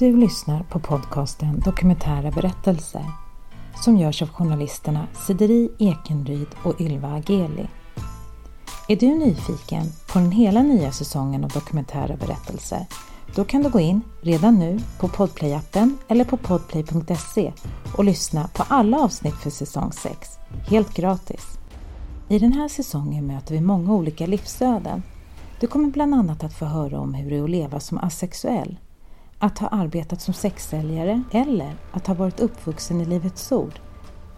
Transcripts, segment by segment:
Du lyssnar på podcasten Dokumentära berättelser som görs av journalisterna Sideri Ekenryd och Ylva Ageli. Är du nyfiken på den hela nya säsongen av dokumentära berättelser? Då kan du gå in redan nu på Podplay-appen eller på podplay.se och lyssna på alla avsnitt för säsong 6, helt gratis. I den här säsongen möter vi många olika livsöden. Du kommer bland annat att få höra om hur det är att leva som asexuell, att ha arbetat som sexsäljare eller att ha varit uppvuxen i Livets Ord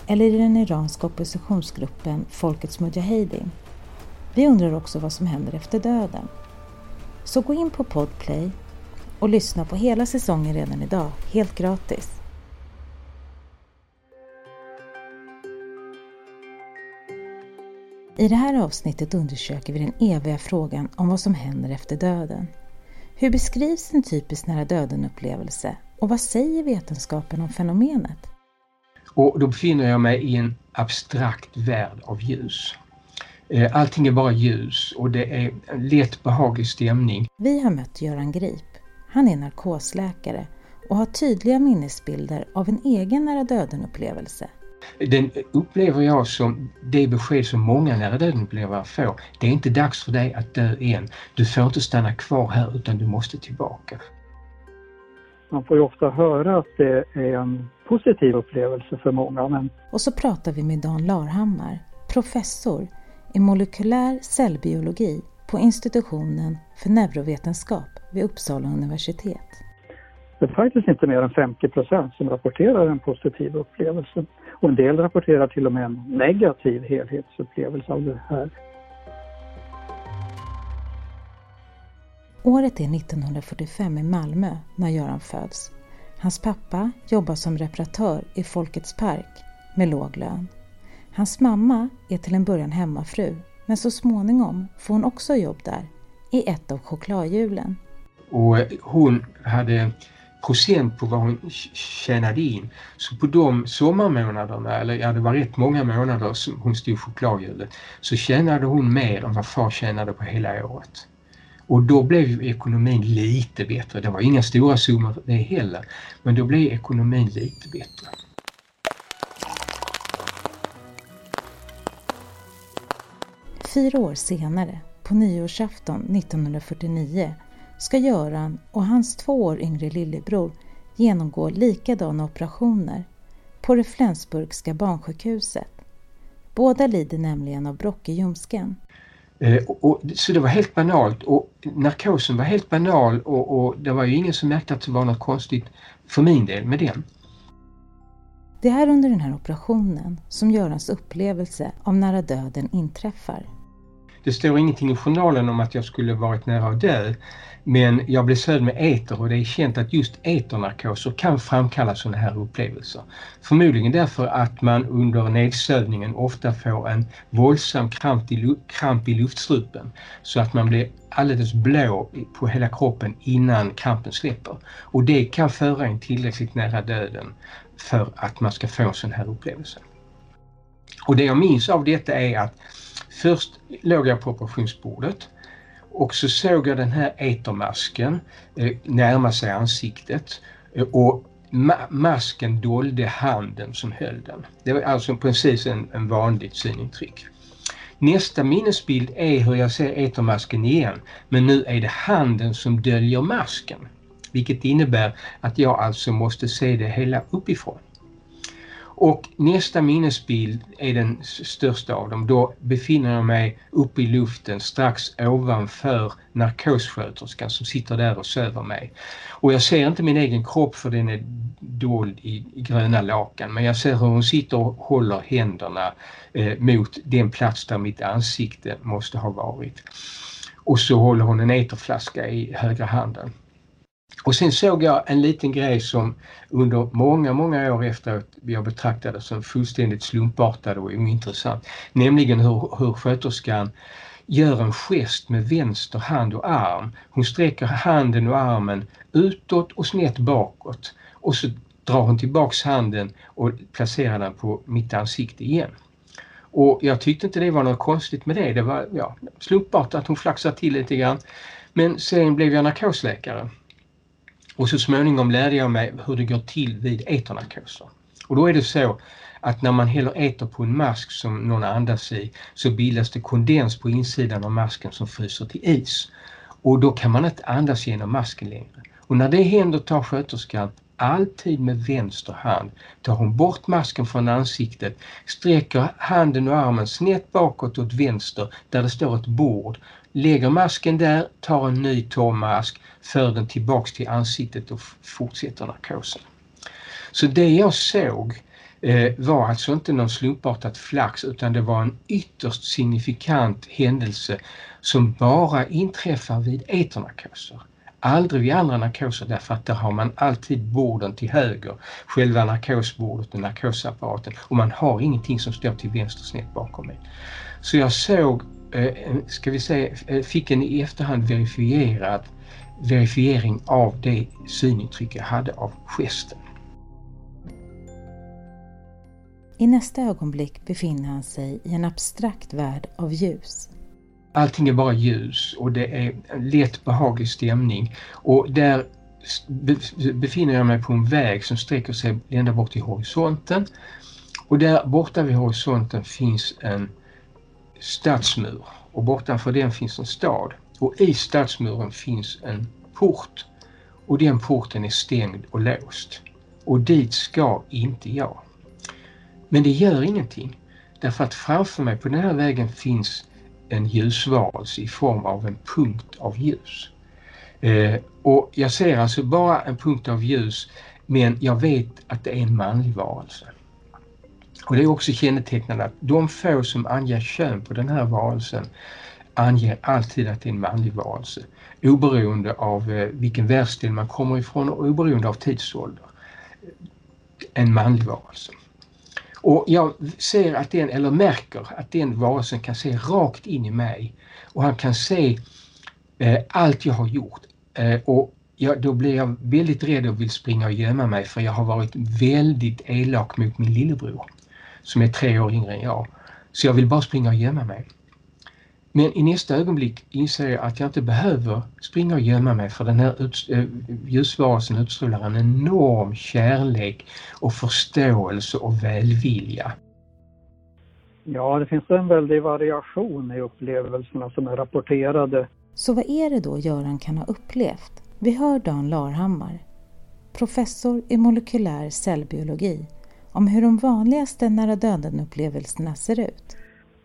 eller i den iranska oppositionsgruppen Folkets Mujahedin. Vi undrar också vad som händer efter döden. Så gå in på Podplay och lyssna på hela säsongen redan idag, helt gratis. I det här avsnittet undersöker vi den eviga frågan om vad som händer efter döden. Hur beskrivs en typisk nära döden-upplevelse och vad säger vetenskapen om fenomenet? Och då befinner jag mig i en abstrakt värld av ljus. Eh, allting är bara ljus och det är en lätt behaglig stämning. Vi har mött Göran Grip. Han är narkosläkare och har tydliga minnesbilder av en egen nära döden-upplevelse. Den upplever jag som det besked som många nära döden-upplevare får. Det är inte dags för dig att dö än. Du får inte stanna kvar här utan du måste tillbaka. Man får ju ofta höra att det är en positiv upplevelse för många. Men... Och så pratar vi med Dan Larhammar, professor i molekylär cellbiologi på institutionen för neurovetenskap vid Uppsala universitet. Det är faktiskt inte mer än 50 procent som rapporterar en positiv upplevelse. Och en del rapporterar till och med en negativ helhetsupplevelse av det här. Året är 1945 i Malmö när Göran föds. Hans pappa jobbar som reparatör i Folkets park med låg lön. Hans mamma är till en början hemmafru men så småningom får hon också jobb där, i ett av chokladhjulen. Och hon hade procent på vad hon tjänade in. Så på de sommarmånaderna, eller ja det var rätt många månader som hon stod chokladhjulet, så tjänade hon mer än vad far tjänade på hela året. Och då blev ekonomin lite bättre. Det var inga stora summor det heller, men då blev ekonomin lite bättre. Fyra år senare, på nyårsafton 1949, ska Göran och hans två år yngre lillebror genomgå likadana operationer på det Flensburgska barnsjukhuset. Båda lider nämligen av brock i ljumsken. Eh, och, och, så det var helt banalt och narkosen var helt banal och, och det var ju ingen som märkte att det var något konstigt för min del med den. Det är under den här operationen som Görans upplevelse av nära döden inträffar. Det står ingenting i journalen om att jag skulle varit nära att dö. Men jag blev sövd med eter och det är känt att just eternarkoser kan framkalla sådana här upplevelser. Förmodligen därför att man under nedsövningen ofta får en våldsam kramp i, kramp i luftstrupen så att man blir alldeles blå på hela kroppen innan krampen släpper. Och det kan föra en tillräckligt nära döden för att man ska få en sån här upplevelse. Och det jag minns av detta är att först låg jag på operationsbordet och så såg jag den här etermasken eh, närma sig ansiktet eh, och ma masken dolde handen som höll den. Det var alltså precis en, en vanligt synintryck. Nästa minnesbild är hur jag ser etermasken igen men nu är det handen som döljer masken. Vilket innebär att jag alltså måste se det hela uppifrån. Och nästa minnesbild är den största av dem. Då befinner jag mig uppe i luften strax ovanför narkossköterskan som sitter där och söver mig. Och jag ser inte min egen kropp för den är dold i, gröna lakan men jag ser hur hon sitter och håller händerna eh, mot den plats där mitt ansikte måste ha varit. Och så håller hon en eterflaska i högra handen. Och sen såg jag en liten grej som under många, många år efteråt jag betraktade som fullständigt slumpartad och ointressant. Nämligen hur, hur sköterskan gör en gest med vänster hand och arm. Hon sträcker handen och armen utåt och snett bakåt och så drar hon tillbaks handen och placerar den på mitt ansikte igen. Och jag tyckte inte det var något konstigt med det. Det var ja, slumpart att hon flaxade till lite grann. Men sen blev jag narkosläkare och så småningom lärde jag mig hur det går till vid eternarkoser. Och då är det så att när man häller eter på en mask som någon andas i så bildas det kondens på insidan av masken som fryser till is. Och då kan man inte andas genom masken längre. Och när det händer tar sköterskan alltid med vänster hand tar hon bort masken från ansiktet, sträcker handen och armen snett bakåt åt vänster där det står ett bord, lägger masken där, tar en ny torr mask, för den tillbaks till ansiktet och fortsätter narkosen. Så det jag såg eh, var alltså inte någon slumpartat flax utan det var en ytterst signifikant händelse som bara inträffar vid eternarkoser. Aldrig vid andra narkoser därför att där har man alltid borden till höger, själva narkosbordet och narkosapparaten och man har ingenting som står till vänster snett bakom mig. Så jag såg, ska vi säga, eh, fick en i efterhand verifierad verifiering av det synintryck jag hade av gesten. I nästa ögonblick befinner han sig i en abstrakt värld av ljus. Allting är bara ljus och det är en lätt behaglig stämning och där befinner jag mig på en väg som sträcker sig ända bort till horisonten. Och där borta vid horisonten finns en stadsmur och bortanför den finns en stad. Och i stadsmuren finns en port och den porten är stängd och låst. Och dit ska inte jag. Men det gör ingenting. Därför att framför mig på den här vägen finns en ljusvarelse i form av en punkt av ljus. Eh, och jag ser alltså bara en punkt av ljus men jag vet att det är en manlig varelse. Och det är också kännetecknande att de få som anger kön på den här varelsen anger alltid att det är en manlig varelse. Oberoende av eh, vilken världsdel man kommer ifrån och oberoende av tidsålder. En manlig varelse. Och jag ser att den, eller märker att den varelsen kan se rakt in i mig och han kan se eh, allt jag har gjort. Eh, och ja, då blir jag väldigt rädd och vill springa och gömma mig för jag har varit väldigt elak mot min lillebror som är tre år yngre än jag. Så jag vill bara springa och gömma mig. Men i nästa ögonblick inser jag att jag inte behöver springa och gömma mig för den här ut, äh, ljusvarelsen utstrålar en enorm kärlek och förståelse och välvilja. Ja, det finns en väldig variation i upplevelserna som är rapporterade. Så vad är det då Göran kan ha upplevt? Vi hör Dan Larhammar, professor i molekylär cellbiologi, om hur de vanligaste nära döden-upplevelserna ser ut.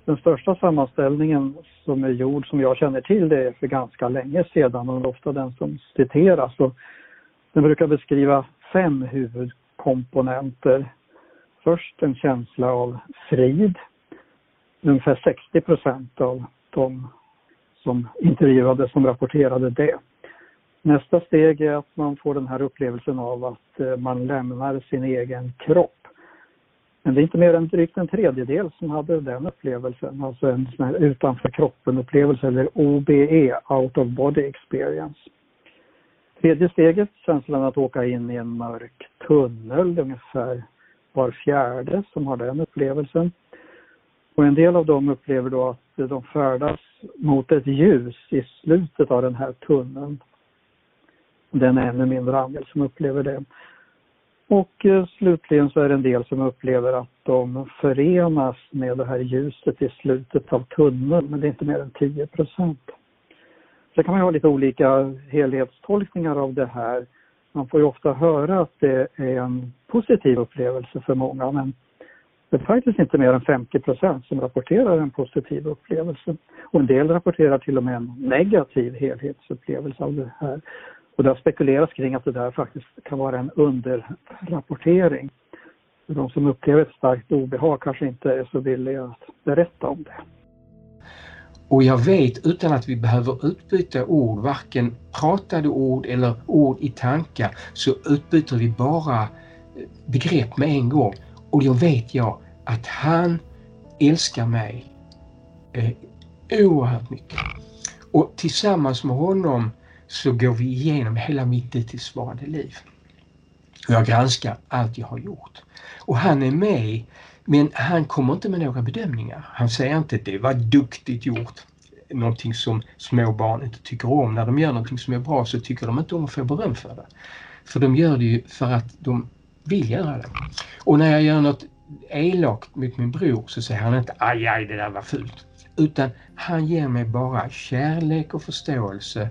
Den största sammanställningen som är gjord som jag känner till det är för ganska länge sedan och ofta den som citeras. Och den brukar beskriva fem huvudkomponenter. Först en känsla av frid. Ungefär 60 procent av de som intervjuade som rapporterade det. Nästa steg är att man får den här upplevelsen av att eh, man lämnar sin egen kropp. Men det är inte mer än drygt en tredjedel som hade den upplevelsen, alltså en sån här utanför kroppen-upplevelse eller OBE, out of body experience. Tredje steget, känslan att åka in i en mörk tunnel, ungefär var fjärde som har den upplevelsen. Och en del av dem upplever då att de färdas mot ett ljus i slutet av den här tunneln. Det är en ännu mindre andel som upplever det. Och eh, slutligen så är det en del som upplever att de förenas med det här ljuset i slutet av tunneln, men det är inte mer än 10 procent. Sen kan man ha lite olika helhetstolkningar av det här. Man får ju ofta höra att det är en positiv upplevelse för många, men det är faktiskt inte mer än 50 procent som rapporterar en positiv upplevelse. Och en del rapporterar till och med en negativ helhetsupplevelse av det här. Och det har spekulerats kring att det där faktiskt kan vara en underrapportering. De som upplever ett starkt obehag kanske inte är så villiga att berätta om det. Och jag vet utan att vi behöver utbyta ord, varken pratade ord eller ord i tankar, så utbyter vi bara eh, begrepp med en gång. Och då vet jag att han älskar mig eh, oerhört mycket. Och tillsammans med honom så går vi igenom hela mitt dittillsvarande liv. Jag granskar allt jag har gjort. Och han är med, men han kommer inte med några bedömningar. Han säger inte att det var duktigt gjort. någonting som små barn inte tycker om. När de gör någonting som är bra så tycker de inte om att få beröm för det. För de gör det ju för att de vill göra det. Och när jag gör något elakt mot min bror så säger han inte aj, aj, det där var fult. Utan han ger mig bara kärlek och förståelse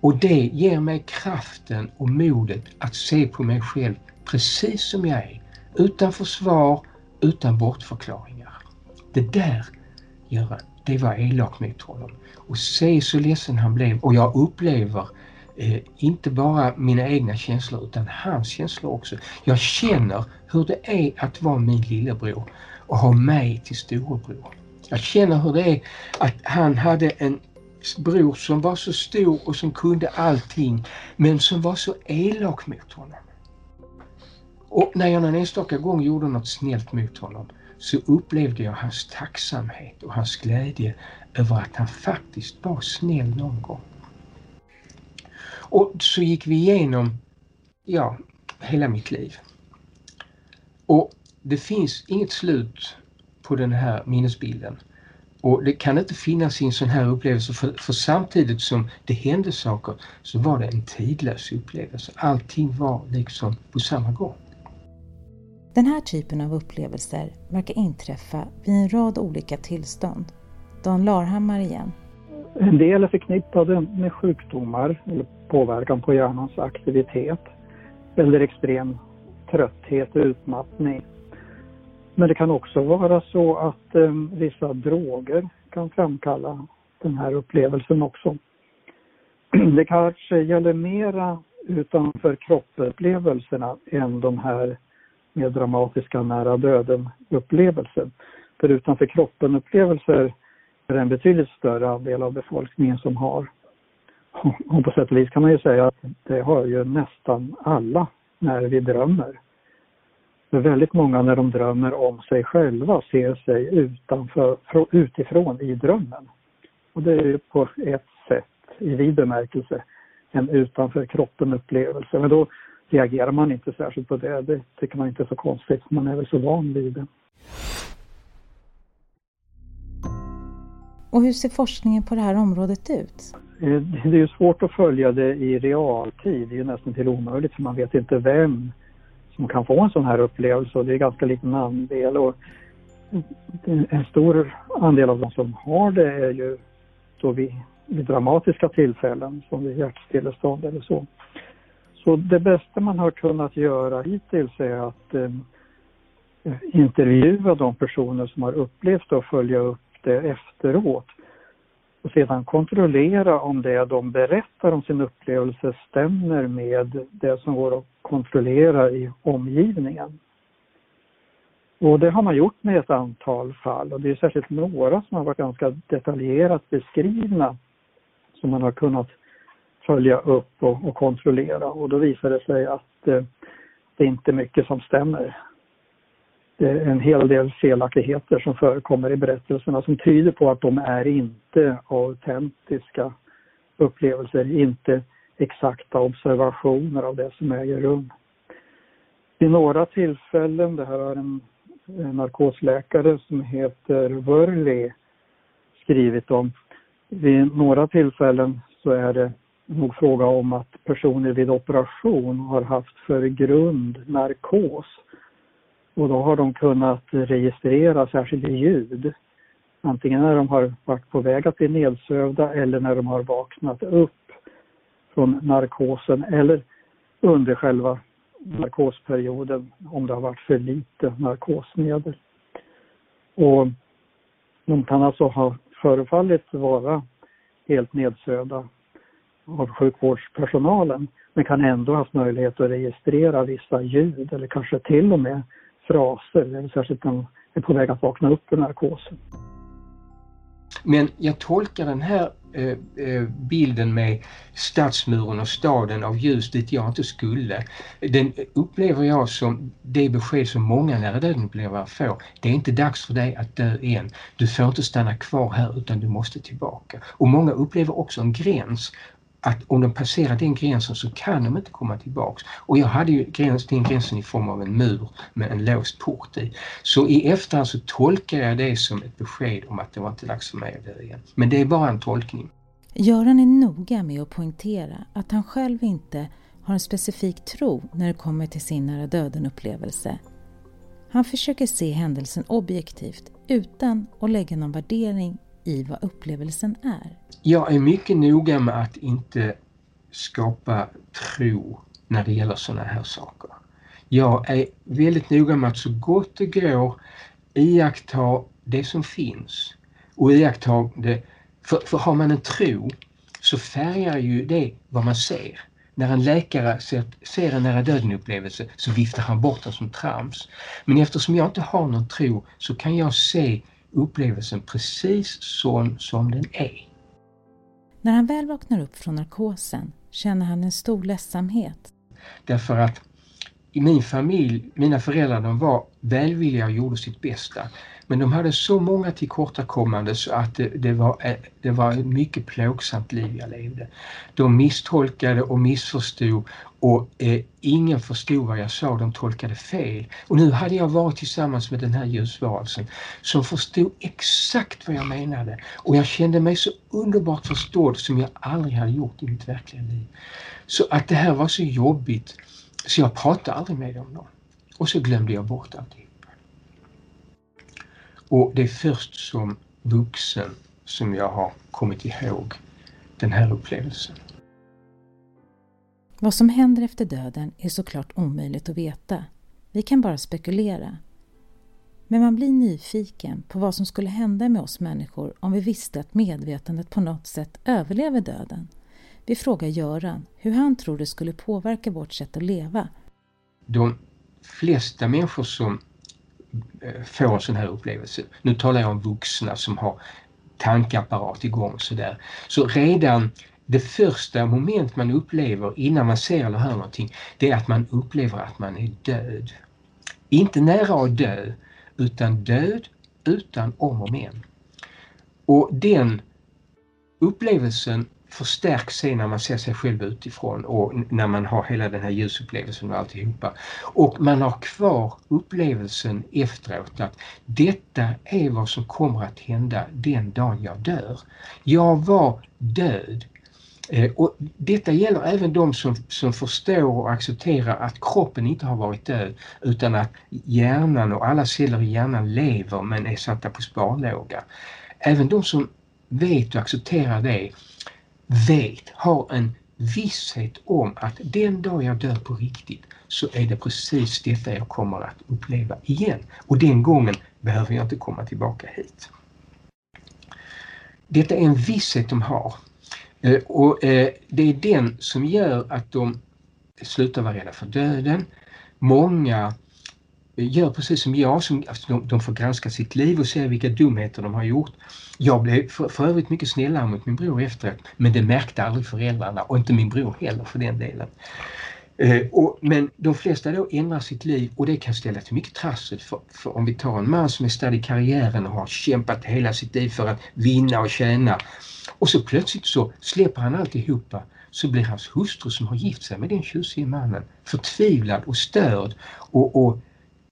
och det ger mig kraften och modet att se på mig själv precis som jag är. Utan försvar, utan bortförklaringar. Det där, Göran, det var elakt mot honom. Och se så ledsen han blev och jag upplever eh, inte bara mina egna känslor utan hans känslor också. Jag känner hur det är att vara min lillebror och ha mig till storebror. Jag känner hur det är att han hade en bror som var så stor och som kunde allting men som var så elak mot honom. Och när jag någon enstaka gång gjorde något snällt mot honom så upplevde jag hans tacksamhet och hans glädje över att han faktiskt var snäll någon gång. Och så gick vi igenom, ja, hela mitt liv. Och det finns inget slut på den här minnesbilden. Och det kan inte finnas i en sån här upplevelse för, för, samtidigt som det hände saker så var det en tidlös upplevelse. Allting var liksom på samma gång. Den här typen av upplevelser verkar inträffa vid en rad olika tillstånd. Dan Larhammar igen. En del är förknippade med sjukdomar eller påverkan på hjärnans aktivitet eller extrem trötthet och utmattning. Men det kan också vara så att eh, vissa droger kan framkalla den här upplevelsen också. Det kanske gäller mera utanför kroppupplevelserna än de här mer dramatiska nära döden-upplevelser. För utanför kroppen-upplevelser är det en betydligt större andel av befolkningen som har. Och på sätt och vis kan man ju säga att det har ju nästan alla när vi drömmer. För väldigt många när de drömmer om sig själva ser sig utanför, utifrån i drömmen. Och det är ju på ett sätt, i vid bemärkelse, en utanför kroppen upplevelse. Men då reagerar man inte särskilt på det. Det tycker man inte är så konstigt, man är väl så van vid det. Och hur ser forskningen på det här området ut? Eh, det är ju svårt att följa det i realtid. Det är ju nästan till omöjligt för man vet inte vem som kan få en sån här upplevelse och det är ganska liten andel. Och en stor andel av de som har det är ju då vid, vid dramatiska tillfällen som vid hjärtstillestånd eller så. Så det bästa man har kunnat göra hittills är att eh, intervjua de personer som har upplevt det och följa upp det efteråt. Och sedan kontrollera om det de berättar om sin upplevelse stämmer med det som går att kontrollera i omgivningen. Och det har man gjort med ett antal fall och det är särskilt några som har varit ganska detaljerat beskrivna som man har kunnat följa upp och, och kontrollera och då visar det sig att eh, det är inte mycket som stämmer. Eh, en hel del felaktigheter som förekommer i berättelserna som tyder på att de är inte autentiska upplevelser, inte exakta observationer av det som äger rum. Vid några tillfällen, det här har en, en narkosläkare som heter Wörli skrivit om, vid några tillfällen så är det nog fråga om att personer vid operation har haft för grund narkos. Och då har de kunnat registrera särskilda ljud. Antingen när de har varit på väg att bli nedsövda eller när de har vaknat upp från narkosen eller under själva narkosperioden om det har varit för lite narkosmedel. Och de kan alltså ha förefallit vara helt nedsövda av sjukvårdspersonalen men kan ändå haft möjlighet att registrera vissa ljud eller kanske till och med fraser, särskilt när de är på väg att vakna upp ur narkosen. Men jag tolkar den här eh, eh, bilden med stadsmuren och staden av ljus dit jag inte skulle. Den upplever jag som det besked som många nära döden-upplevare får. Det är inte dags för dig att dö än. Du får inte stanna kvar här utan du måste tillbaka. Och många upplever också en gräns att om de passerar den gränsen så kan de inte komma tillbaks. Och jag hade ju gräns, den gränsen i form av en mur med en låst port i. Så i efterhand så tolkar jag det som ett besked om att det var inte dags för mig att dö igen. Men det är bara en tolkning. Göran är noga med att poängtera att han själv inte har en specifik tro när det kommer till sin nära döden-upplevelse. Han försöker se händelsen objektivt utan att lägga någon värdering i vad upplevelsen är. Jag är mycket noga med att inte skapa tro när det gäller sådana här saker. Jag är väldigt noga med att så gott det går iaktta det som finns och iaktta det. För, för har man en tro så färgar ju det vad man ser. När en läkare ser, ser en nära döden-upplevelse så viftar han bort den som trams. Men eftersom jag inte har någon tro så kan jag se upplevelsen precis sån som den är. När han väl vaknar upp från narkosen känner han en stor ledsamhet. Därför att i min familj, mina föräldrar de var välvilliga och gjorde sitt bästa. Men de hade så många tillkortakommande så att det, det, var, eh, det var ett mycket plågsamt liv jag levde. De misstolkade och missförstod och eh, ingen förstod vad jag sa, de tolkade fel. Och nu hade jag varit tillsammans med den här ljusvarelsen som förstod exakt vad jag menade. Och jag kände mig så underbart förstådd som jag aldrig hade gjort i mitt verkliga liv. Så att det här var så jobbigt så jag pratade aldrig med dem då. Och så glömde jag bort allting. Och det är först som vuxen som jag har kommit ihåg den här upplevelsen. Vad som händer efter döden är såklart omöjligt att veta. Vi kan bara spekulera. Men man blir nyfiken på vad som skulle hända med oss människor om vi visste att medvetandet på något sätt överlever döden. Vi frågar Göran hur han tror det skulle påverka vårt sätt att leva. De flesta människor som eh, får en sån här upplevelse, nu talar jag om vuxna som har tankapparat igång sådär, så redan det första moment man upplever innan man ser eller hör någonting, det är att man upplever att man är död. Inte nära att dö, utan död utan om och men. Och den upplevelsen förstärks sen när man ser sig själv utifrån och när man har hela den här ljusupplevelsen och alltihopa. Och man har kvar upplevelsen efteråt att detta är vad som kommer att hända den dagen jag dör. Jag var död. Eh, och detta gäller även de som, som förstår och accepterar att kroppen inte har varit död utan att hjärnan och alla celler i hjärnan lever men är satta på sparlåga. Även de som vet och accepterar det vet, har en visshet om att den dag jag dör på riktigt så är det precis detta jag kommer att uppleva igen. Och den gången behöver jag inte komma tillbaka hit. Detta är en visshet de har. Eh, och eh, det är den som gör att de slutar vara rädda för döden. Många eh, gör precis som jag, som, alltså de, de får granska sitt liv och se vilka dumheter de har gjort. Jag blev för, för övrigt mycket snällare mot min bror efteråt, men det märkte aldrig föräldrarna och inte min bror heller för den delen. Eh, och, men de flesta då ändrar sitt liv och det kan ställa till mycket trassel. För, för om vi tar en man som är stadd i karriären och har kämpat hela sitt liv för att vinna och tjäna och så plötsligt så släpper han alltihopa så blir hans hustru som har gift sig med den tjusige mannen förtvivlad och störd och, och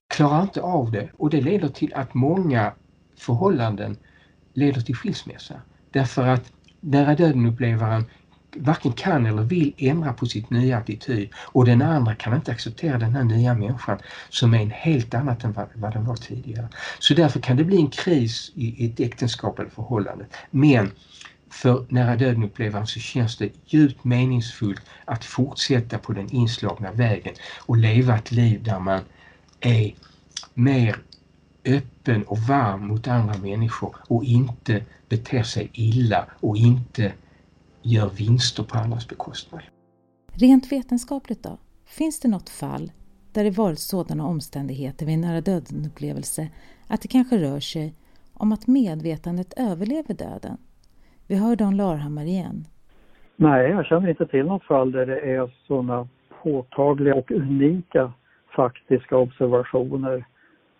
klarar inte av det och det leder till att många förhållanden leder till skilsmässa. Därför att nära döden-upplevaren varken kan eller vill ändra på sitt nya attityd och den andra kan inte acceptera den här nya människan som är en helt annat än vad, vad den var tidigare. Så därför kan det bli en kris i, i ett äktenskap eller förhållande. Men för nära döden-upplevaren så känns det djupt meningsfullt att fortsätta på den inslagna vägen och leva ett liv där man är mer öppen och varm mot andra människor och inte beter sig illa och inte gör vinster på andras bekostnad. Rent vetenskapligt då? Finns det något fall där det varit sådana omständigheter vid en nära döden-upplevelse att det kanske rör sig om att medvetandet överlever döden? Vi hör Dan Larhammar igen. Nej, jag känner inte till något fall där det är sådana påtagliga och unika faktiska observationer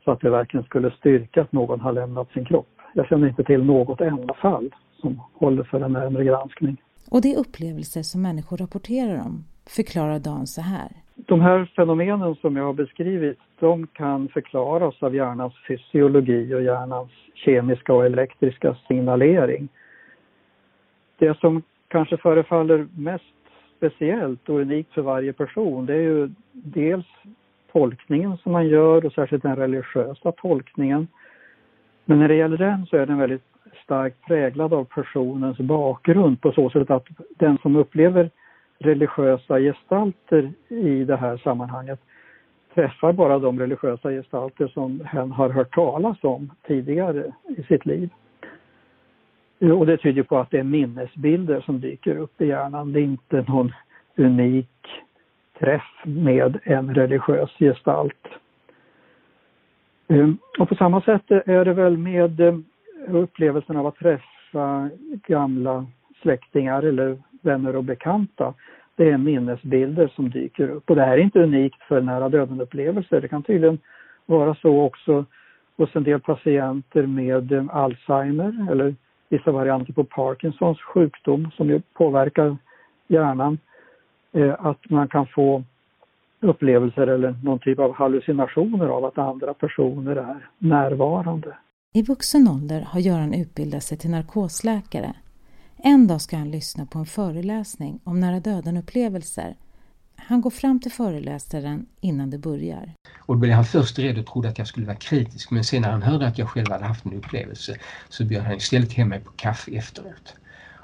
så att det verkligen skulle styrka att någon har lämnat sin kropp. Jag känner inte till något enda fall som håller för en närmare granskning. Och det är upplevelser som människor rapporterar om, förklarar Dan så här. De här fenomenen som jag har beskrivit, de kan förklaras av hjärnans fysiologi och hjärnans kemiska och elektriska signalering. Det som kanske förefaller mest speciellt och unikt för varje person, det är ju dels tolkningen som man gör och särskilt den religiösa tolkningen. Men när det gäller den så är den väldigt starkt präglad av personens bakgrund på så sätt att den som upplever religiösa gestalter i det här sammanhanget träffar bara de religiösa gestalter som hen har hört talas om tidigare i sitt liv. Och det tyder på att det är minnesbilder som dyker upp i hjärnan. Det är inte någon unik träff med en religiös gestalt. Ehm, och på samma sätt är det väl med ehm, upplevelsen av att träffa gamla släktingar eller vänner och bekanta. Det är minnesbilder som dyker upp och det här är inte unikt för nära döden-upplevelser. Det kan tydligen vara så också hos en del patienter med Alzheimer eller vissa varianter på Parkinsons sjukdom som ju påverkar hjärnan. Eh, att man kan få upplevelser eller någon typ av hallucinationer av att andra personer är närvarande. I vuxen ålder har Göran utbildat sig till narkosläkare. En dag ska han lyssna på en föreläsning om nära döden-upplevelser. Han går fram till föreläsaren innan det börjar. Och då blev han först rädd och trodde att jag skulle vara kritisk men sen när han hörde att jag själv hade haft en upplevelse så bjöd han istället hem mig på kaffe efteråt.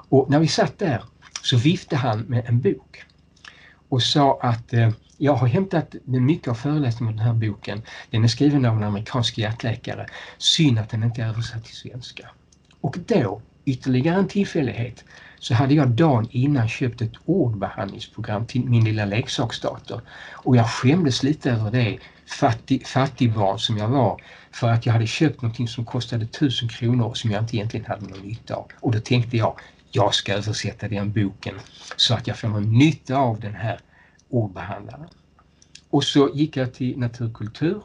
Och när vi satt där så viftade han med en bok och sa att eh, jag har hämtat mycket av föreläsningen med den här boken. Den är skriven av en amerikansk hjärtläkare. Synd att den inte är översatt till svenska. Och då, ytterligare en tillfällighet, så hade jag dagen innan köpt ett ordbehandlingsprogram till min lilla leksaksdator. Och jag skämdes lite över det, fattig, fattigbarn som jag var, för att jag hade köpt någonting som kostade tusen kronor och som jag inte egentligen hade någon nytta av. Och då tänkte jag, jag ska översätta den boken så att jag får någon nytta av den här ordbehandlare. Och så gick jag till Naturkultur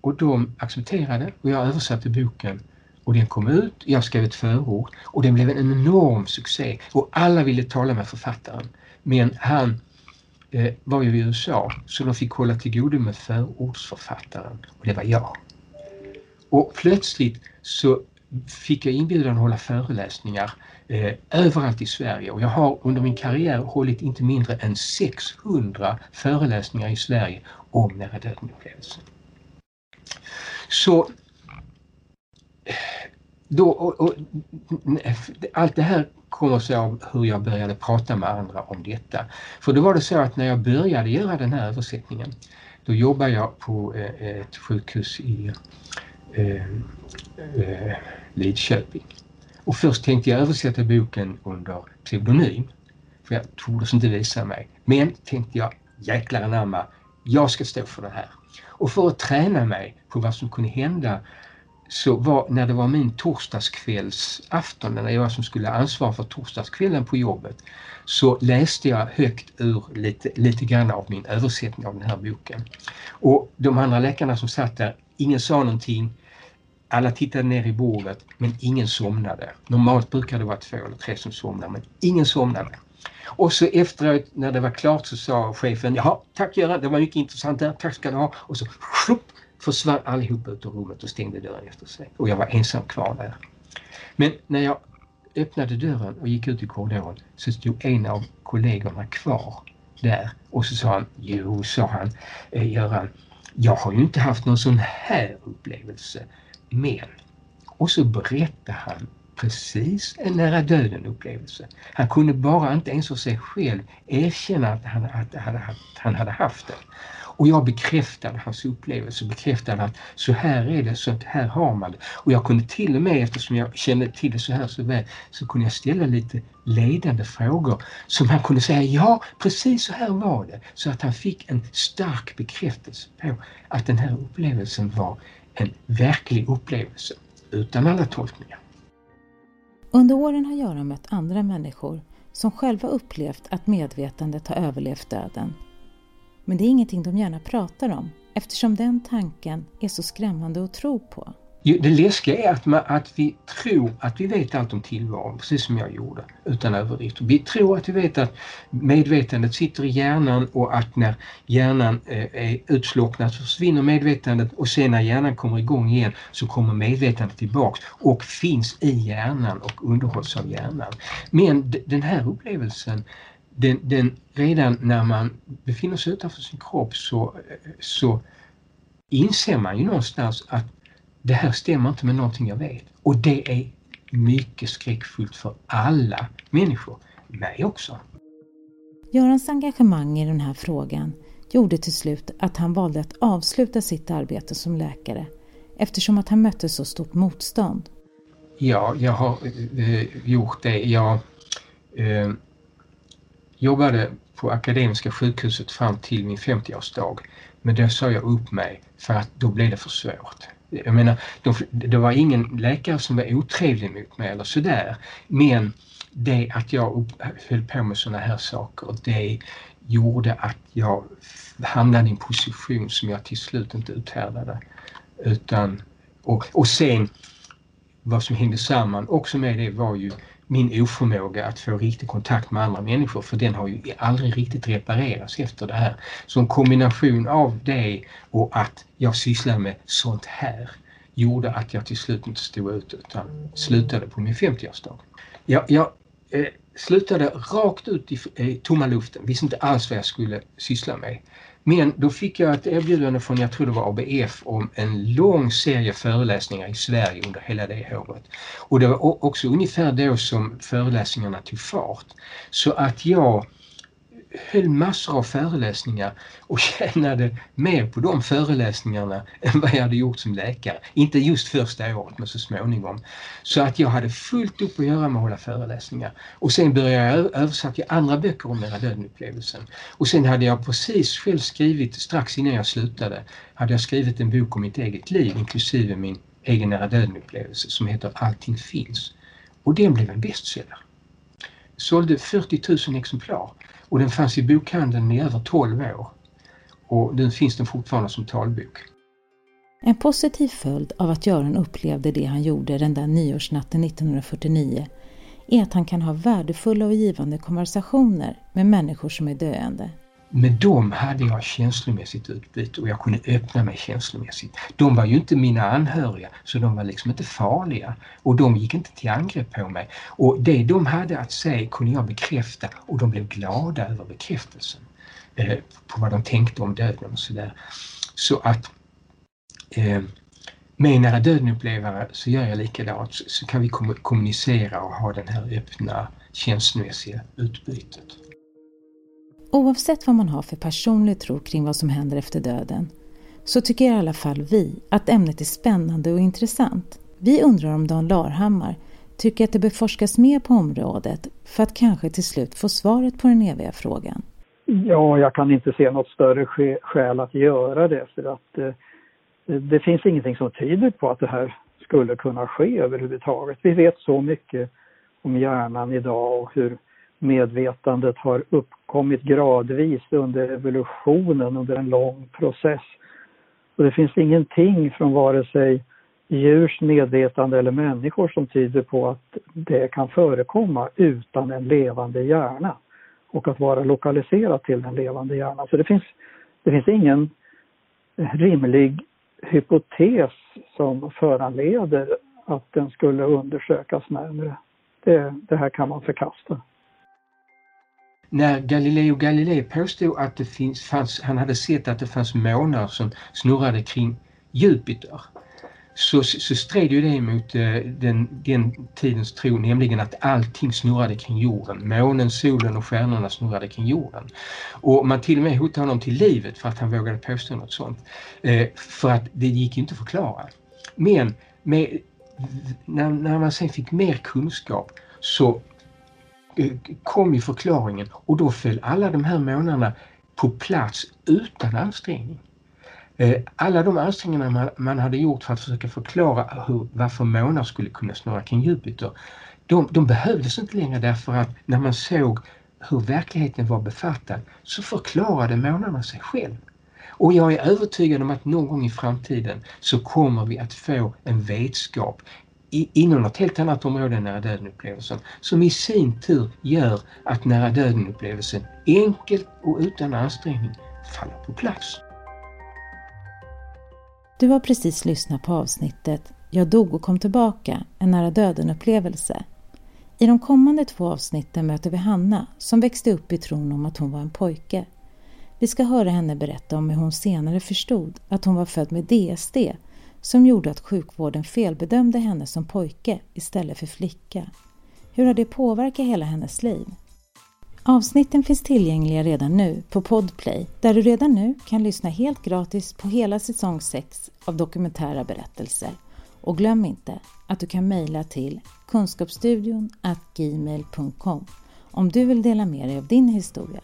och de accepterade och jag översatte boken och den kom ut, jag skrev ett förord och den blev en enorm succé och alla ville tala med författaren. Men han eh, var ju i USA så de fick hålla till godo med förordsförfattaren och det var jag. Och plötsligt så fick jag inbjudan att hålla föreläsningar eh, överallt i Sverige och jag har under min karriär hållit inte mindre än 600 föreläsningar i Sverige om nära döden-upplevelsen. Så eh, då, och, och, allt det här kommer sig av hur jag började prata med andra om detta. För då var det så att när jag började göra den här översättningen då jobbade jag på eh, ett sjukhus i eh, eh, Lidköping. Och först tänkte jag översätta boken under pseudonym, för jag tordes inte visa mig. Men tänkte jag, jäklar anamma, jag ska stå för det här. Och för att träna mig på vad som kunde hända så var, när det var min torsdagskvällsafton, när jag som skulle ansvara för torsdagskvällen på jobbet, så läste jag högt ur lite, lite grann av min översättning av den här boken. Och de andra läkarna som satt där, ingen sa någonting, alla tittade ner i bordet men ingen somnade. Normalt brukar det vara två eller tre som somnar men ingen somnade. Och så efteråt när det var klart så sa chefen, jaha tack Göran, det var mycket intressant där, tack ska du ha. Och så schlupp, försvann allihop ut ur rummet och stängde dörren efter sig. Och jag var ensam kvar där. Men när jag öppnade dörren och gick ut i korridoren så stod en av kollegorna kvar där och så sa han, jo sa han, eh, Göran, jag har ju inte haft någon sån här upplevelse men, och så berättade han precis en nära döden upplevelse. Han kunde bara inte ens för sig själv erkänna att han, att, att, att han hade haft det. Och jag bekräftade hans upplevelse, bekräftade att så här är det, så här har man det. Och jag kunde till och med, eftersom jag kände till det så här så väl, så kunde jag ställa lite ledande frågor som han kunde säga ja, precis så här var det. Så att han fick en stark bekräftelse på att den här upplevelsen var en verklig upplevelse utan alla tolkningar. Under åren har Göran mött andra människor som själva upplevt att medvetandet har överlevt döden. Men det är ingenting de gärna pratar om eftersom den tanken är så skrämmande att tro på. Det läskiga är att, man, att vi tror att vi vet allt om tillvaron, precis som jag gjorde, utan överdrift. Vi tror att vi vet att medvetandet sitter i hjärnan och att när hjärnan eh, är utslocknad så försvinner medvetandet och sen när hjärnan kommer igång igen så kommer medvetandet tillbaks och finns i hjärnan och underhålls av hjärnan. Men den här upplevelsen den, den, redan när man befinner sig utanför sin kropp så, eh, så inser man ju någonstans att det här stämmer inte med någonting jag vet. Och det är mycket skräckfullt för alla människor, mig också. Görans engagemang i den här frågan gjorde till slut att han valde att avsluta sitt arbete som läkare eftersom att han mötte så stort motstånd. Ja, jag har eh, gjort det. Jag eh, jobbade på Akademiska sjukhuset fram till min 50-årsdag. Men då sa jag upp mig för att då blev det för svårt. Jag menar, de, det var ingen läkare som var otrevlig mot mig eller sådär. Men det att jag höll på med sådana här saker, det gjorde att jag hamnade i en position som jag till slut inte uthärdade. Utan, och, och sen vad som hängde samman också med det var ju min oförmåga att få riktig kontakt med andra människor för den har ju aldrig riktigt reparerats efter det här. Så en kombination av det och att jag sysslar med sånt här gjorde att jag till slut inte stod ut utan slutade på min 50-årsdag. Jag, jag eh, slutade rakt ut i eh, tomma luften, visste inte alls vad jag skulle syssla med. Men då fick jag ett erbjudande från, jag tror det var ABF, om en lång serie föreläsningar i Sverige under hela det året. Och det var också ungefär då som föreläsningarna tog fart. Så att jag höll massor av föreläsningar och tjänade mer på de föreläsningarna än vad jag hade gjort som läkare. Inte just första året men så småningom. Så att jag hade fullt upp att göra med att hålla föreläsningar. Och sen började jag översätta andra böcker om nära döden-upplevelsen. Och sen hade jag precis själv skrivit, strax innan jag slutade, hade jag skrivit en bok om mitt eget liv inklusive min egen nära döden-upplevelse som heter Allting finns. Och den blev en bestseller. Sålde 40 000 exemplar och den fanns i bokhandeln i över 12 år. Och nu finns den fortfarande som talbok. En positiv följd av att Göran upplevde det han gjorde den där nyårsnatten 1949 är att han kan ha värdefulla och givande konversationer med människor som är döende. Med dem hade jag känslomässigt utbyte och jag kunde öppna mig känslomässigt. De var ju inte mina anhöriga så de var liksom inte farliga och de gick inte till angrepp på mig. Och det de hade att säga kunde jag bekräfta och de blev glada över bekräftelsen eh, på vad de tänkte om döden och sådär. Så att eh, med nära döden-upplevare så gör jag likadant så, så kan vi kommunicera och ha den här öppna känslomässiga utbytet. Oavsett vad man har för personlig tro kring vad som händer efter döden så tycker i alla fall vi att ämnet är spännande och intressant. Vi undrar om Dan Larhammar tycker att det bör forskas mer på området för att kanske till slut få svaret på den eviga frågan. Ja, jag kan inte se något större skäl att göra det för att eh, det finns ingenting som tyder på att det här skulle kunna ske överhuvudtaget. Vi vet så mycket om hjärnan idag och hur medvetandet har uppkommit gradvis under evolutionen, under en lång process. Och det finns ingenting från vare sig djurs medvetande eller människor som tyder på att det kan förekomma utan en levande hjärna och att vara lokaliserat till den levande hjärnan. Så det finns, det finns ingen rimlig hypotes som föranleder att den skulle undersökas närmare. Det, det här kan man förkasta när Galileo Galilei påstod att det finns, fanns, han hade sett att det fanns månar som snurrade kring Jupiter så, så stred ju det mot eh, den, den tidens tro, nämligen att allting snurrade kring jorden. Månen, solen och stjärnorna snurrade kring jorden. Och man till och med hotade honom till livet för att han vågade påstå något sånt. Eh, för att det gick inte att förklara. Men med, när, när man sen fick mer kunskap så Eh, kom ju förklaringen och då föll alla de här månaderna på plats utan ansträngning. Eh, alla de ansträngningar man hade gjort för att försöka förklara hur, varför månar skulle kunna snurra kring Jupiter, de, de behövdes inte längre därför att när man såg hur verkligheten var befattad så förklarade månarna sig själv. Och jag är övertygad om att någon gång i framtiden så kommer vi att få en vetskap inom något helt annat område än nära döden-upplevelsen som i sin tur gör att nära döden-upplevelsen enkelt och utan ansträngning faller på plats. Du har precis lyssnat på avsnittet Jag dog och kom tillbaka, en nära döden-upplevelse. I de kommande två avsnitten möter vi Hanna som växte upp i tron om att hon var en pojke. Vi ska höra henne berätta om hur hon senare förstod att hon var född med DSD som gjorde att sjukvården felbedömde henne som pojke istället för flicka. Hur har det påverkat hela hennes liv? Avsnitten finns tillgängliga redan nu på Podplay där du redan nu kan lyssna helt gratis på hela säsong 6 av dokumentära berättelser. Och glöm inte att du kan mejla till kunskapsstudion gmail.com om du vill dela med dig av din historia